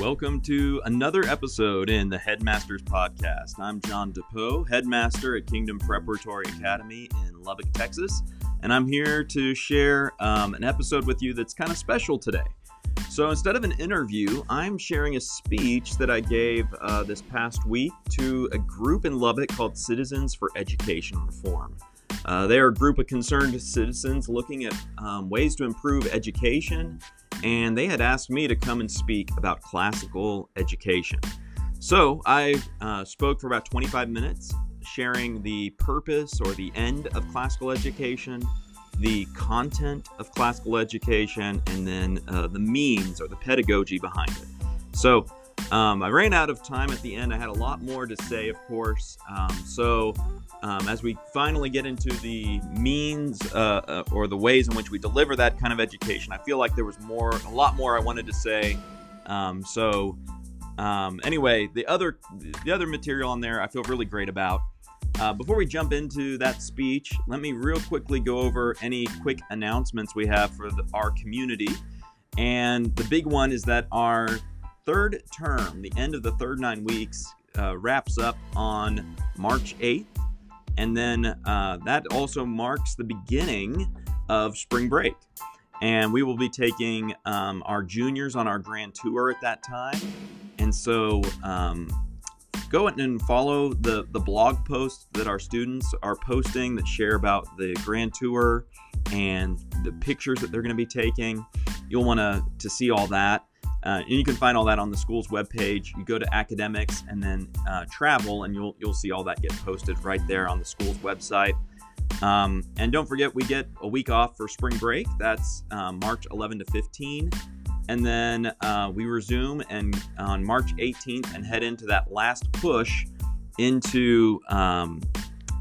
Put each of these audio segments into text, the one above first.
Welcome to another episode in the Headmasters Podcast. I'm John DePoe, headmaster at Kingdom Preparatory Academy in Lubbock, Texas, and I'm here to share um, an episode with you that's kind of special today. So instead of an interview, I'm sharing a speech that I gave uh, this past week to a group in Lubbock called Citizens for Education Reform. Uh, they are a group of concerned citizens looking at um, ways to improve education, and they had asked me to come and speak about classical education. So I uh, spoke for about 25 minutes, sharing the purpose or the end of classical education, the content of classical education, and then uh, the means or the pedagogy behind it. So um, I ran out of time at the end. I had a lot more to say, of course. Um, so, um, as we finally get into the means uh, uh, or the ways in which we deliver that kind of education, I feel like there was more, a lot more I wanted to say. Um, so, um, anyway, the other, the other material on there, I feel really great about. Uh, before we jump into that speech, let me real quickly go over any quick announcements we have for the, our community. And the big one is that our third term, the end of the third nine weeks, uh, wraps up on March 8th. And then uh, that also marks the beginning of spring break. And we will be taking um, our juniors on our grand tour at that time. And so um, go and follow the, the blog posts that our students are posting that share about the grand tour and the pictures that they're going to be taking. You'll want to to see all that. Uh, and you can find all that on the school's webpage. You go to academics and then uh, travel, and you'll you'll see all that get posted right there on the school's website. Um, and don't forget, we get a week off for spring break. That's um, March 11 to 15, and then uh, we resume and on March 18th and head into that last push into um,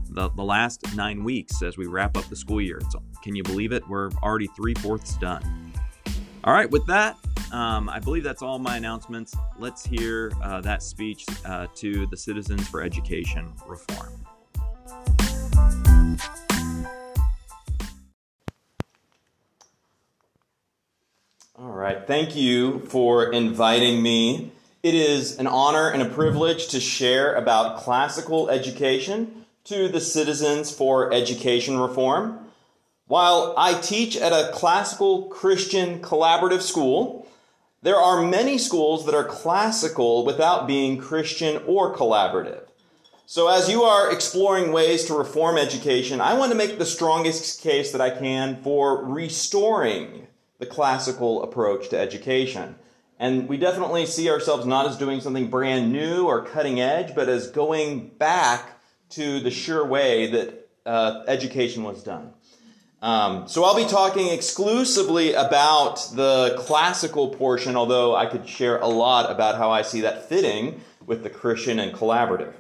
the, the last nine weeks as we wrap up the school year. So, can you believe it? We're already three fourths done. All right, with that, um, I believe that's all my announcements. Let's hear uh, that speech uh, to the Citizens for Education Reform. All right, thank you for inviting me. It is an honor and a privilege to share about classical education to the Citizens for Education Reform. While I teach at a classical Christian collaborative school, there are many schools that are classical without being Christian or collaborative. So, as you are exploring ways to reform education, I want to make the strongest case that I can for restoring the classical approach to education. And we definitely see ourselves not as doing something brand new or cutting edge, but as going back to the sure way that uh, education was done. Um, so I'll be talking exclusively about the classical portion, although I could share a lot about how I see that fitting with the Christian and collaborative.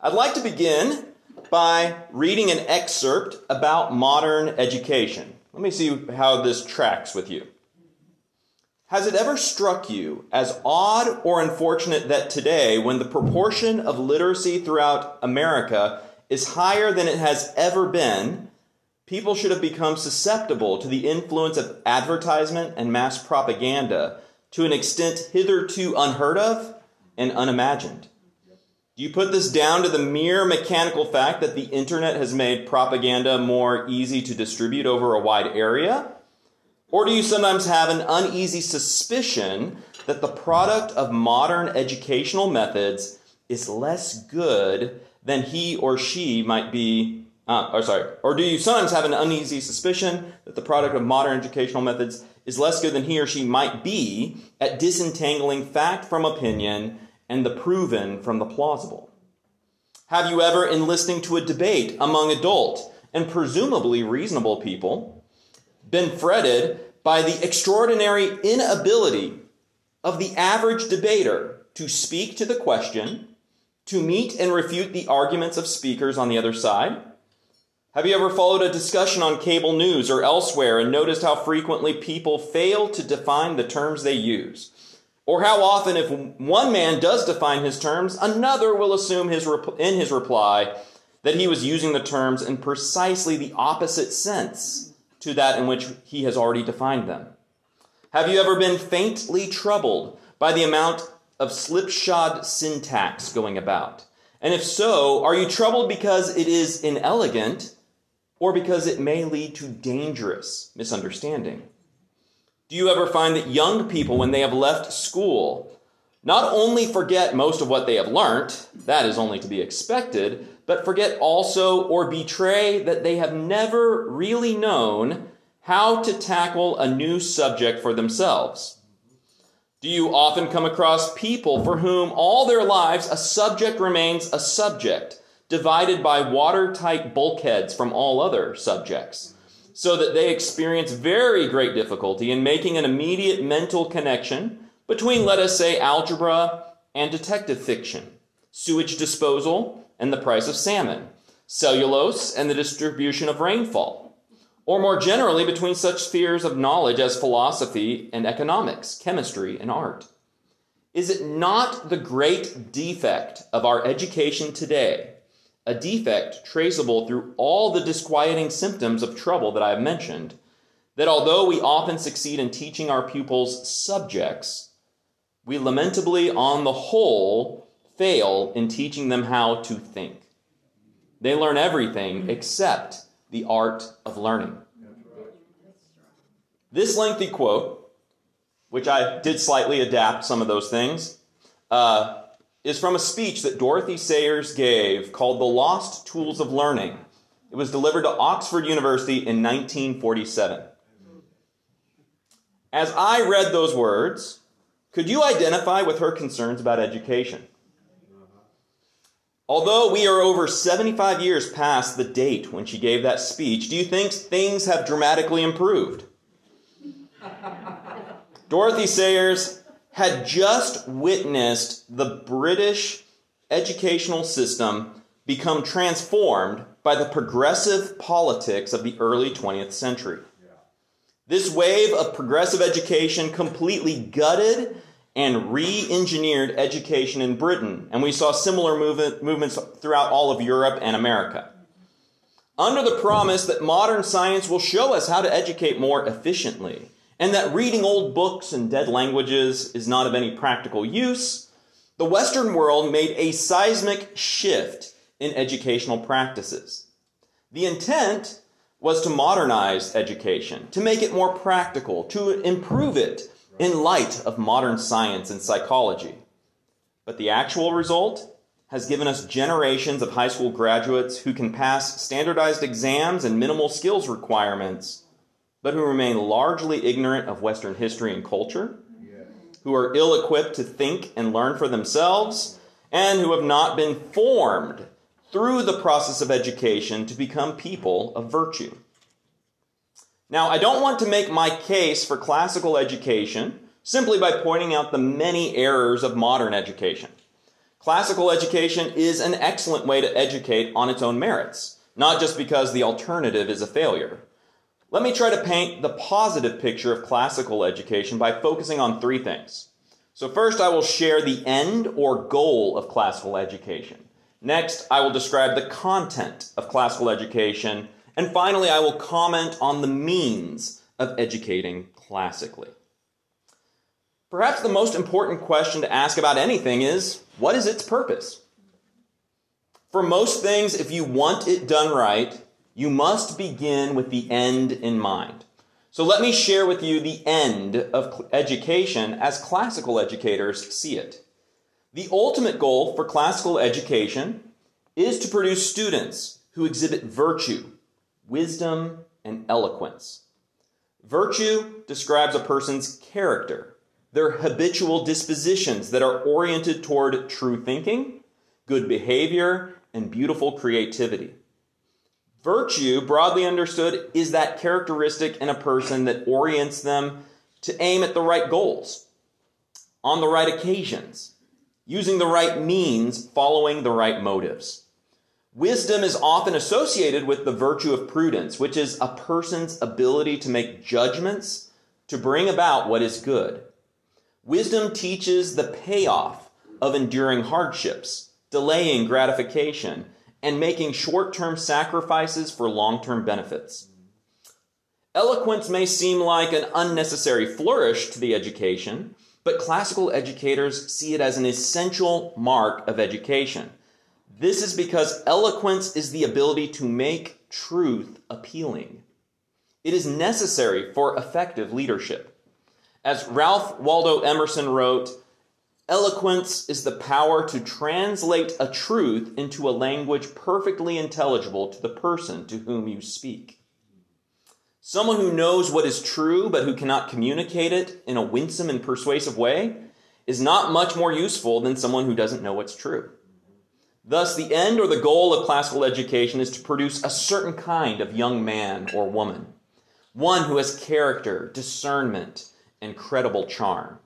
I'd like to begin by reading an excerpt about modern education. Let me see how this tracks with you. Has it ever struck you as odd or unfortunate that today, when the proportion of literacy throughout America is higher than it has ever been, people should have become susceptible to the influence of advertisement and mass propaganda to an extent hitherto unheard of and unimagined. Do you put this down to the mere mechanical fact that the internet has made propaganda more easy to distribute over a wide area? Or do you sometimes have an uneasy suspicion that the product of modern educational methods is less good than he or she might be uh, or sorry, or do you sometimes have an uneasy suspicion that the product of modern educational methods is less good than he or she might be at disentangling fact from opinion and the proven from the plausible? Have you ever, in listening to a debate among adult and presumably reasonable people, been fretted by the extraordinary inability of the average debater to speak to the question, to meet and refute the arguments of speakers on the other side? Have you ever followed a discussion on cable news or elsewhere and noticed how frequently people fail to define the terms they use? Or how often, if one man does define his terms, another will assume his rep- in his reply that he was using the terms in precisely the opposite sense to that in which he has already defined them? Have you ever been faintly troubled by the amount of slipshod syntax going about? And if so, are you troubled because it is inelegant or because it may lead to dangerous misunderstanding? Do you ever find that young people, when they have left school, not only forget most of what they have learnt, that is only to be expected, but forget also or betray that they have never really known how to tackle a new subject for themselves? Do you often come across people for whom all their lives a subject remains a subject, divided by watertight bulkheads from all other subjects, so that they experience very great difficulty in making an immediate mental connection between, let us say, algebra and detective fiction, sewage disposal and the price of salmon, cellulose and the distribution of rainfall? or more generally between such spheres of knowledge as philosophy and economics, chemistry and art? Is it not the great defect of our education today, a defect traceable through all the disquieting symptoms of trouble that I have mentioned, that although we often succeed in teaching our pupils subjects, we lamentably, on the whole, fail in teaching them how to think? They learn everything except the art of learning. This lengthy quote, which I did slightly adapt some of those things, uh, is from a speech that Dorothy Sayers gave called The Lost Tools of Learning. It was delivered to Oxford University in 1947. As I read those words, could you identify with her concerns about education? Although we are over 75 years past the date when she gave that speech, do you think things have dramatically improved? Dorothy Sayers had just witnessed the British educational system become transformed by the progressive politics of the early 20th century. This wave of progressive education completely gutted and re engineered education in Britain, and we saw similar movement, movements throughout all of Europe and America. Under the promise that modern science will show us how to educate more efficiently, and that reading old books and dead languages is not of any practical use, the Western world made a seismic shift in educational practices. The intent was to modernize education, to make it more practical, to improve it in light of modern science and psychology. But the actual result has given us generations of high school graduates who can pass standardized exams and minimal skills requirements, but who remain largely ignorant of Western history and culture, who are ill equipped to think and learn for themselves, and who have not been formed through the process of education to become people of virtue. Now, I don't want to make my case for classical education simply by pointing out the many errors of modern education. Classical education is an excellent way to educate on its own merits, not just because the alternative is a failure. Let me try to paint the positive picture of classical education by focusing on three things. So, first, I will share the end or goal of classical education. Next, I will describe the content of classical education. And finally, I will comment on the means of educating classically. Perhaps the most important question to ask about anything is what is its purpose? For most things, if you want it done right, you must begin with the end in mind. So let me share with you the end of education as classical educators see it. The ultimate goal for classical education is to produce students who exhibit virtue, wisdom, and eloquence. Virtue describes a person's character, their habitual dispositions that are oriented toward true thinking, good behavior, and beautiful creativity. Virtue, broadly understood, is that characteristic in a person that orients them to aim at the right goals, on the right occasions, using the right means, following the right motives. Wisdom is often associated with the virtue of prudence, which is a person's ability to make judgments to bring about what is good. Wisdom teaches the payoff of enduring hardships, delaying gratification, and making short term sacrifices for long term benefits. Eloquence may seem like an unnecessary flourish to the education, but classical educators see it as an essential mark of education. This is because eloquence is the ability to make truth appealing. It is necessary for effective leadership. As Ralph Waldo Emerson wrote, eloquence is the power to translate a truth into a language perfectly intelligible to the person to whom you speak. Someone who knows what is true but who cannot communicate it in a winsome and persuasive way is not much more useful than someone who doesn't know what's true. Thus, the end or the goal of classical education is to produce a certain kind of young man or woman, one who has character, discernment, and credible charm.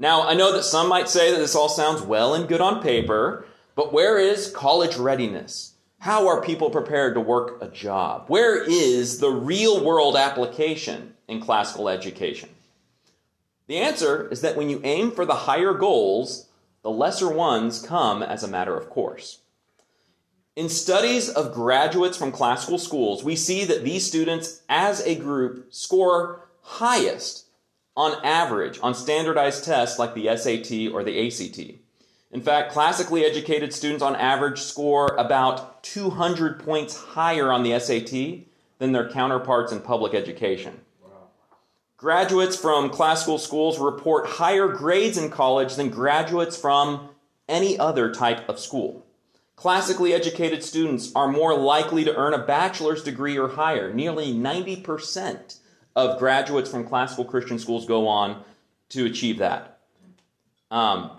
Now, I know that some might say that this all sounds well and good on paper, but where is college readiness? How are people prepared to work a job? Where is the real world application in classical education? The answer is that when you aim for the higher goals, the lesser ones come as a matter of course. In studies of graduates from classical schools, we see that these students as a group score highest on average on standardized tests like the SAT or the ACT. In fact, classically educated students on average score about 200 points higher on the SAT than their counterparts in public education. Graduates from classical schools report higher grades in college than graduates from any other type of school. Classically educated students are more likely to earn a bachelor's degree or higher. Nearly 90% of graduates from classical Christian schools go on to achieve that. Um,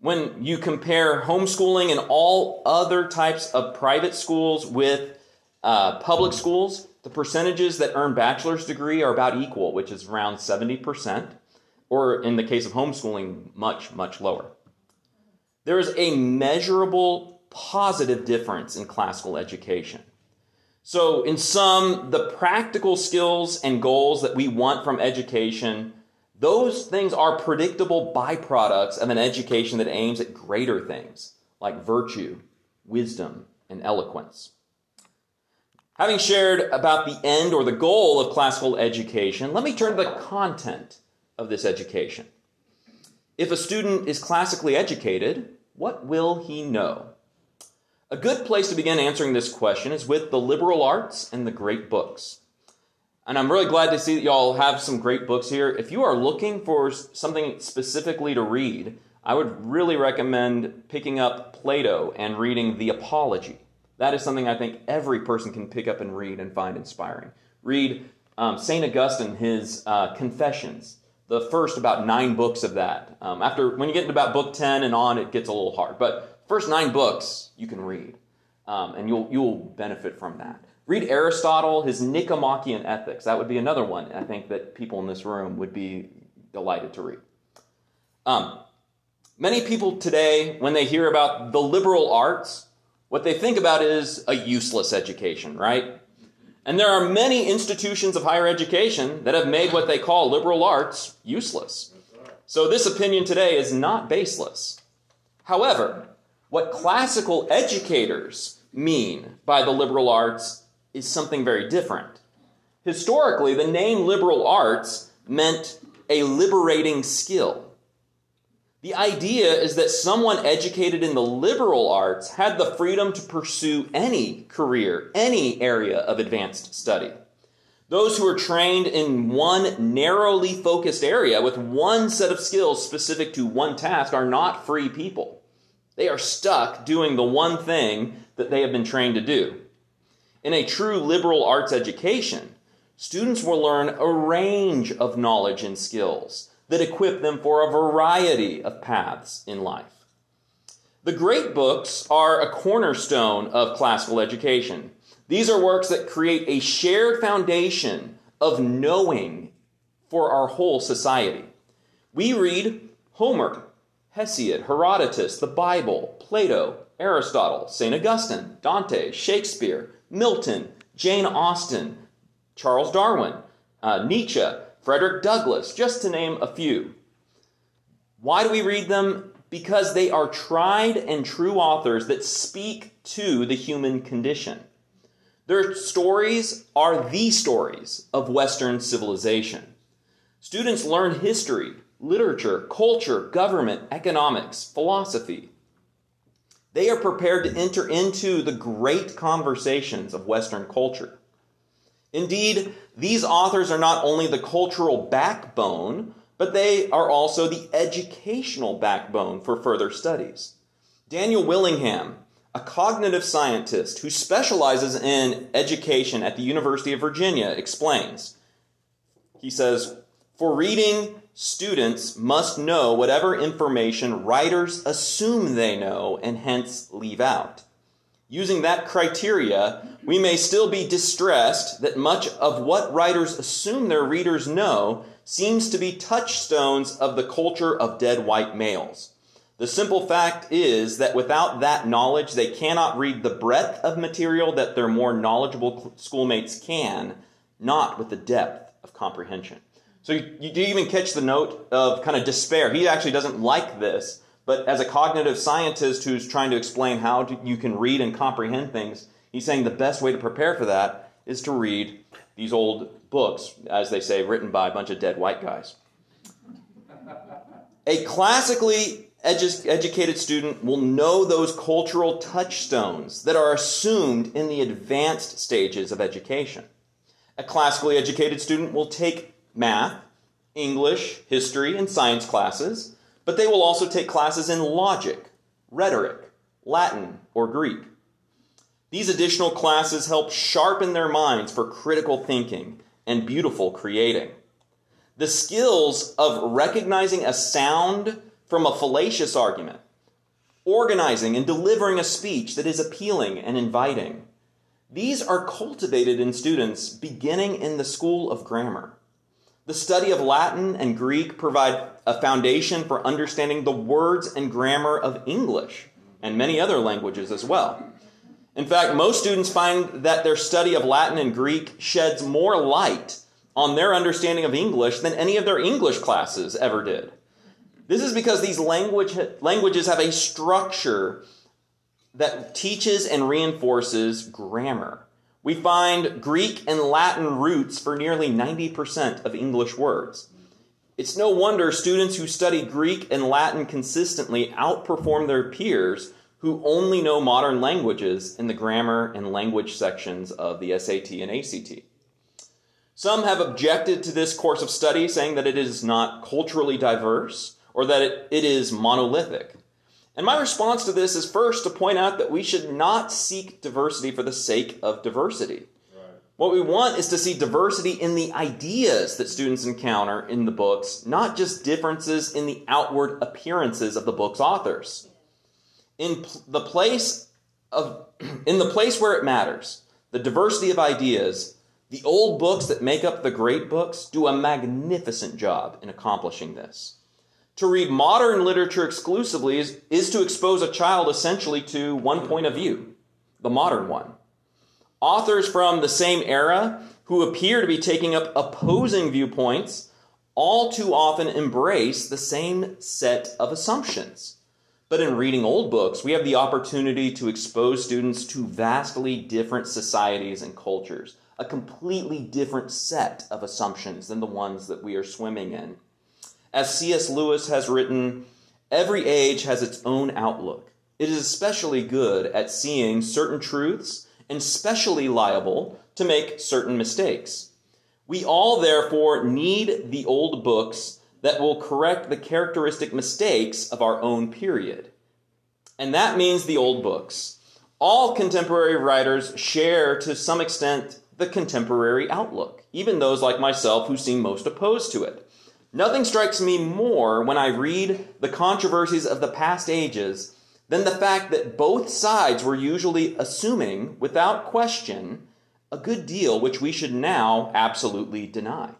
when you compare homeschooling and all other types of private schools with uh, public schools, the percentages that earn bachelor's degree are about equal, which is around 70%, or in the case of homeschooling, much, much lower. There is a measurable positive difference in classical education. So, in sum, the practical skills and goals that we want from education, those things are predictable byproducts of an education that aims at greater things like virtue, wisdom, and eloquence. Having shared about the end or the goal of classical education, let me turn to the content of this education. If a student is classically educated, what will he know? A good place to begin answering this question is with the liberal arts and the great books. And I'm really glad to see that y'all have some great books here. If you are looking for something specifically to read, I would really recommend picking up Plato and reading The Apology. That is something I think every person can pick up and read and find inspiring. Read um, St. Augustine, his uh, Confessions, the first about nine books of that. Um, after When you get into about book 10 and on, it gets a little hard. But first nine books you can read, um, and you'll, you'll benefit from that. Read Aristotle, his Nicomachean Ethics. That would be another one I think that people in this room would be delighted to read. Um, many people today, when they hear about the liberal arts, what they think about is a useless education, right? And there are many institutions of higher education that have made what they call liberal arts useless. So this opinion today is not baseless. However, what classical educators mean by the liberal arts is something very different. Historically, the name liberal arts meant a liberating skill. The idea is that someone educated in the liberal arts had the freedom to pursue any career, any area of advanced study. Those who are trained in one narrowly focused area with one set of skills specific to one task are not free people. They are stuck doing the one thing that they have been trained to do. In a true liberal arts education, students will learn a range of knowledge and skills that equip them for a variety of paths in life. The great books are a cornerstone of classical education. These are works that create a shared foundation of knowing for our whole society. We read Homer, Hesiod, Herodotus, the Bible, Plato, Aristotle, St. Augustine, Dante, Shakespeare, Milton, Jane Austen, Charles Darwin, uh, Nietzsche, Frederick Douglass, just to name a few. Why do we read them? Because they are tried and true authors that speak to the human condition. Their stories are the stories of Western civilization. Students learn history literature, culture, government, economics, philosophy. They are prepared to enter into the great conversations of Western culture. Indeed, these authors are not only the cultural backbone, but they are also the educational backbone for further studies. Daniel Willingham, a cognitive scientist who specializes in education at the University of Virginia, explains. He says, For reading, students must know whatever information writers assume they know and hence leave out. Using that criteria, we may still be distressed that much of what writers assume their readers know seems to be touchstones of the culture of dead white males. The simple fact is that without that knowledge, they cannot read the breadth of material that their more knowledgeable schoolmates can, not with the depth of comprehension. So you, you do even catch the note of kind of despair. He actually doesn't like this, but as a cognitive scientist who's trying to explain how you can read and comprehend things, he's saying the best way to prepare for that is to read these old books, as they say, written by a bunch of dead white guys. A classically edu- educated student will know those cultural touchstones that are assumed in the advanced stages of education. A classically educated student will take math, English, history, and science classes, but they will also take classes in logic, rhetoric, Latin, or Greek. These additional classes help sharpen their minds for critical thinking and beautiful creating. The skills of recognizing a sound from a fallacious argument, organizing and delivering a speech that is appealing and inviting. These are cultivated in students beginning in the school of grammar. The study of Latin and Greek provide a foundation for understanding the words and grammar of English and many other languages as well. In fact, most students find that their study of Latin and Greek sheds more light on their understanding of English than any of their English classes ever did. This is because these language, languages have a structure that teaches and reinforces grammar. We find Greek and Latin roots for nearly 90% of English words. It's no wonder students who study Greek and Latin consistently outperform their peers who only know modern languages in the grammar and language sections of the SAT and ACT. Some have objected to this course of study, saying that it is not culturally diverse or that it, it is monolithic. And my response to this is first to point out that we should not seek diversity for the sake of diversity. What we want is to see diversity in the ideas that students encounter in the books, not just differences in the outward appearances of the book's authors. In the place of in the place where it matters, the diversity of ideas, the old books that make up the great books do a magnificent job in accomplishing this. To read modern literature exclusively is, is to expose a child essentially to one point of view, the modern one. Authors from the same era who appear to be taking up opposing viewpoints all too often embrace the same set of assumptions. But in reading old books, we have the opportunity to expose students to vastly different societies and cultures, a completely different set of assumptions than the ones that we are swimming in. As C.S. Lewis has written, every age has its own outlook. It is especially good at seeing certain truths and specially liable to make certain mistakes. We all, therefore, need the old books that will correct the characteristic mistakes of our own period. And that means the old books. All contemporary writers share to some extent the contemporary outlook, even those like myself who seem most opposed to it. Nothing strikes me more when I read the controversies of the past ages than the fact that both sides were usually assuming, without question, a good deal which we should now absolutely deny.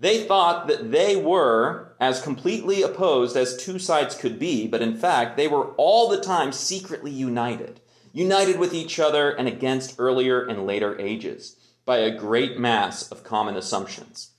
They thought that they were as completely opposed as two sides could be, but in fact, they were all the time secretly united, united with each other and against earlier and later ages by a great mass of common assumptions.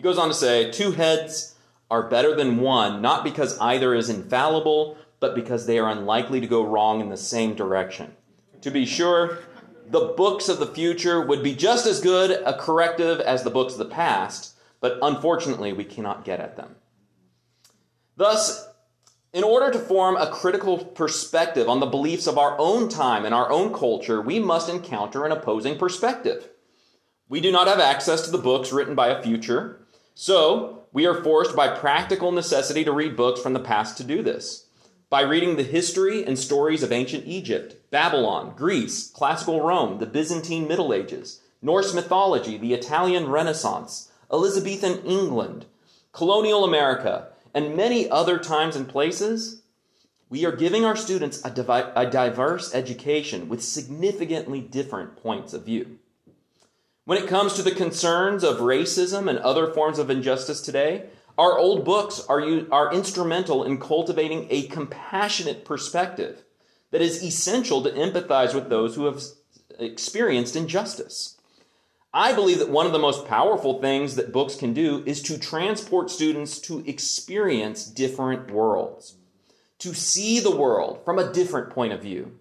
He goes on to say, two heads are better than one, not because either is infallible, but because they are unlikely to go wrong in the same direction. To be sure, the books of the future would be just as good a corrective as the books of the past, but unfortunately, we cannot get at them. Thus, in order to form a critical perspective on the beliefs of our own time and our own culture, we must encounter an opposing perspective. We do not have access to the books written by a future, so we are forced by practical necessity to read books from the past to do this. By reading the history and stories of ancient Egypt, Babylon, Greece, classical Rome, the Byzantine Middle Ages, Norse mythology, the Italian Renaissance, Elizabethan England, colonial America, and many other times and places, we are giving our students a, divi- a diverse education with significantly different points of view. When it comes to the concerns of racism and other forms of injustice today, our old books are, are instrumental in cultivating a compassionate perspective that is essential to empathize with those who have experienced injustice. I believe that one of the most powerful things that books can do is to transport students to experience different worlds, to see the world from a different point of view.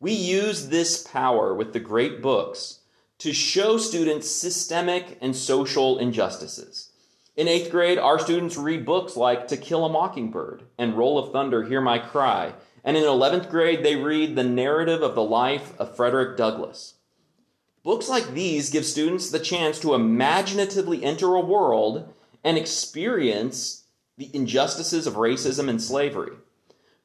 We use this power with the great books to show students systemic and social injustices. In eighth grade, our students read books like To Kill a Mockingbird and Roll of Thunder, Hear My Cry. And in 11th grade, they read the narrative of the life of Frederick Douglass. Books like these give students the chance to imaginatively enter a world and experience the injustices of racism and slavery.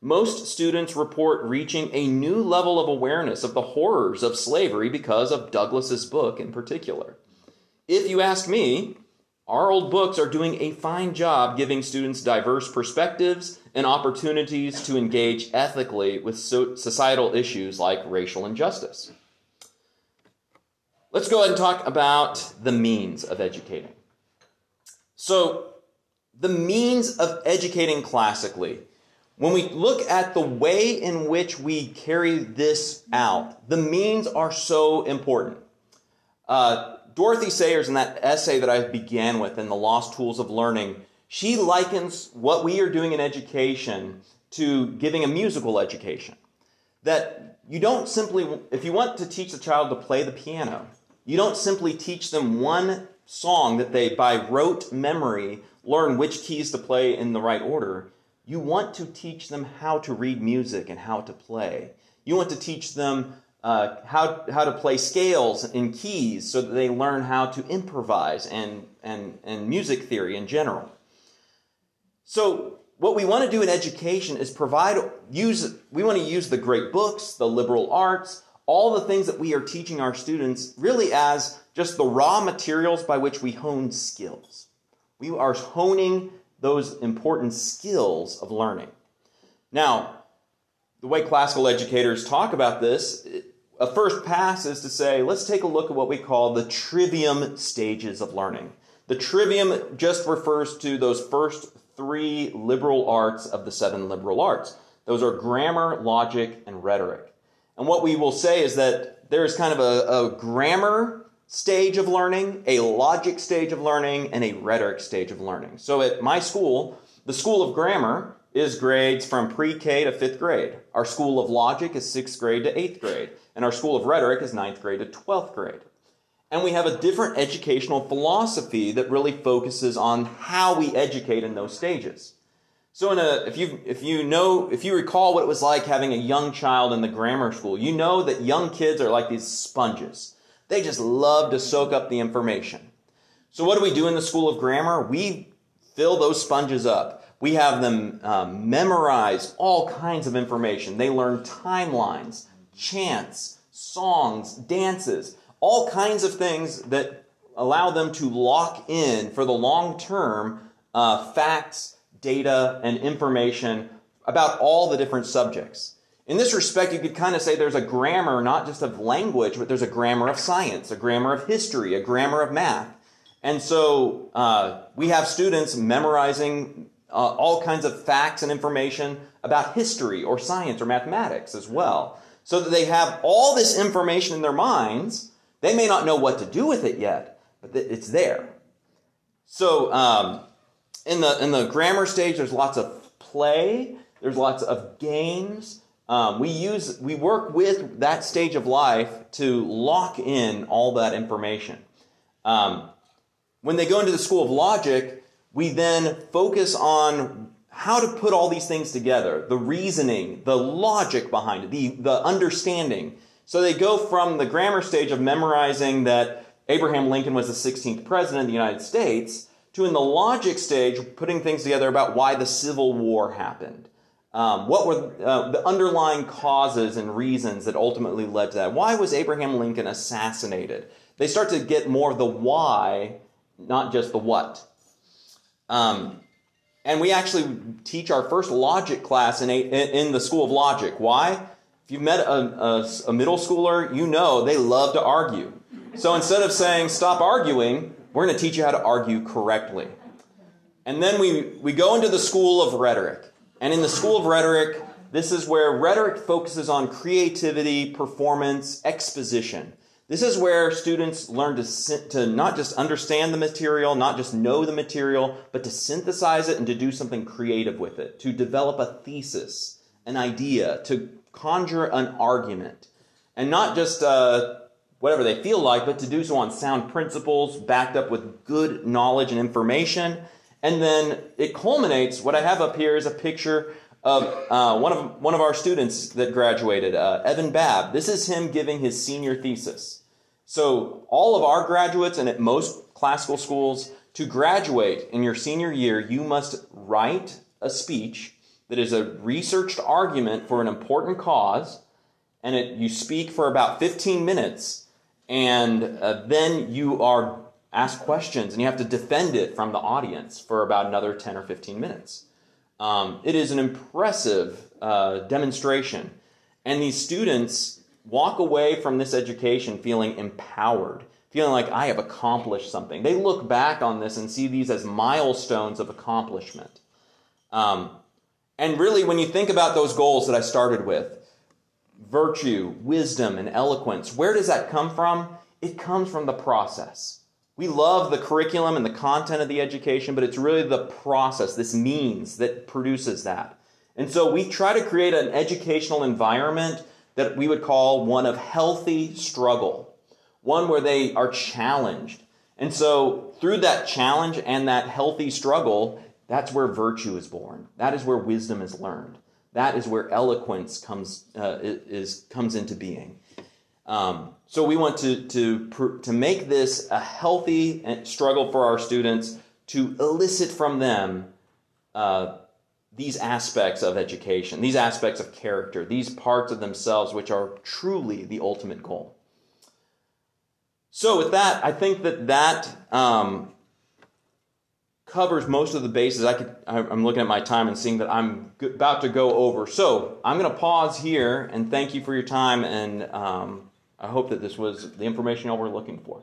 Most students report reaching a new level of awareness of the horrors of slavery because of Douglass's book in particular. If you ask me, our old books are doing a fine job giving students diverse perspectives and opportunities to engage ethically with societal issues like racial injustice. Let's go ahead and talk about the means of educating. So, the means of educating classically, when we look at the way in which we carry this out, the means are so important. Uh, Dorothy Sayers, in that essay that I began with in The Lost Tools of Learning, she likens what we are doing in education to giving a musical education. That you don't simply, if you want to teach the child to play the piano, you don't simply teach them one song that they, by rote memory, learn which keys to play in the right order. You want to teach them how to read music and how to play. You want to teach them uh, how, how to play scales and keys so that they learn how to improvise and, and, and music theory in general. So, what we want to do in education is provide, use, we want to use the great books, the liberal arts, all the things that we are teaching our students really as just the raw materials by which we hone skills. We are honing those important skills of learning. Now, the way classical educators talk about this, a first pass is to say, let's take a look at what we call the trivium stages of learning. The trivium just refers to those first three liberal arts of the seven liberal arts. Those are grammar, logic, and rhetoric. And what we will say is that there is kind of a, a grammar stage of learning, a logic stage of learning, and a rhetoric stage of learning. So at my school, the School of Grammar is grades from pre K to fifth grade. Our School of Logic is sixth grade to eighth grade. And our School of Rhetoric is ninth grade to twelfth grade. And we have a different educational philosophy that really focuses on how we educate in those stages. So in a, if you, if you know, if you recall what it was like having a young child in the grammar school, you know that young kids are like these sponges. They just love to soak up the information. So what do we do in the School of Grammar? We fill those sponges up. We have them um, memorize all kinds of information. They learn timelines, chants, songs, dances, all kinds of things that allow them to lock in for the long term uh, facts data, and information about all the different subjects. In this respect, you could kind of say there's a grammar not just of language, but there's a grammar of science, a grammar of history, a grammar of math. And so uh, we have students memorizing uh, all kinds of facts and information about history or science or mathematics as well. So that they have all this information in their minds. They may not know what to do with it yet, but it's there. So um, in the in the grammar stage, there's lots of play. There's lots of games. Um, we use we work with that stage of life to lock in all that information. Um, When they go into the School of Logic, we then focus on how to put all these things together the reasoning, the logic behind it, the, the understanding. So they go from the grammar stage of memorizing that Abraham Lincoln was the 16th president of the United States to in the logic stage putting things together about why the Civil War happened. Um, what were uh, the underlying causes and reasons that ultimately led to that? Why was Abraham Lincoln assassinated? They start to get more of the why not just the what. Um, and we actually teach our first logic class in, a, in the School of Logic. Why? If you've met a, a, a middle schooler, you know they love to argue. So instead of saying stop arguing, we're going to teach you how to argue correctly. And then we, we go into the School of Rhetoric. And in the School of Rhetoric, this is where rhetoric focuses on creativity, performance, exposition. This is where students learn to, to not just understand the material, not just know the material, but to synthesize it and to do something creative with it, to develop a thesis, an idea, to conjure an argument. And not just uh, whatever they feel like, but to do so on sound principles, backed up with good knowledge and information. And then it culminates, what I have up here is a picture of uh, one of one of our students that graduated, uh, Evan Babb. This is him giving his senior thesis. So all of our graduates, and at most classical schools, to graduate in your senior year, you must write a speech that is a researched argument for an important cause, and it, you speak for about 15 minutes, and uh, then you are asked questions, and you have to defend it from the audience for about another 10 or 15 minutes. Um, it is an impressive uh, demonstration. And these students walk away from this education feeling empowered, feeling like I have accomplished something. They look back on this and see these as milestones of accomplishment. Um, and really, when you think about those goals that I started with virtue, wisdom, and eloquence where does that come from? It comes from the process. We love the curriculum and the content of the education, but it's really the process, this means that produces that. And so we try to create an educational environment that we would call one of healthy struggle, one where they are challenged. And so through that challenge and that healthy struggle, that's where virtue is born. That is where wisdom is learned. That is where eloquence comes, uh, is, comes into being. Um, so we want to, to, to make this a healthy struggle for our students to elicit from them uh, these aspects of education, these aspects of character, these parts of themselves which are truly the ultimate goal. So, with that, I think that that um, covers most of the bases. I could, I'm looking at my time and seeing that I'm about to go over. So, I'm going to pause here and thank you for your time, and um, I hope that this was the information y'all were looking for.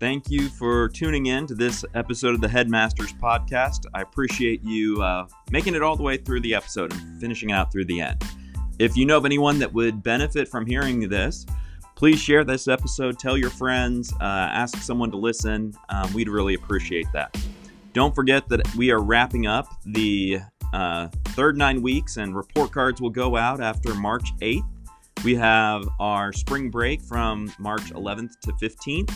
Thank you for tuning in to this episode of the Headmasters Podcast. I appreciate you uh, making it all the way through the episode and finishing it out through the end. If you know of anyone that would benefit from hearing this, please share this episode, tell your friends, uh, ask someone to listen. Um, we'd really appreciate that. Don't forget that we are wrapping up the uh, third nine weeks, and report cards will go out after March 8th. We have our spring break from March 11th to 15th.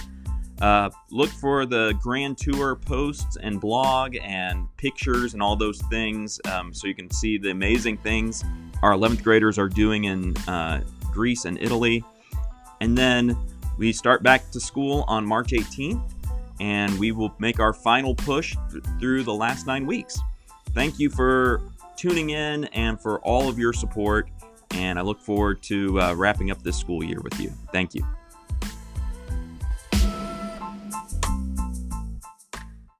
Uh, look for the Grand Tour posts and blog and pictures and all those things um, so you can see the amazing things our 11th graders are doing in uh, Greece and Italy. And then we start back to school on March 18th and we will make our final push th- through the last nine weeks. Thank you for tuning in and for all of your support. And I look forward to uh, wrapping up this school year with you. Thank you.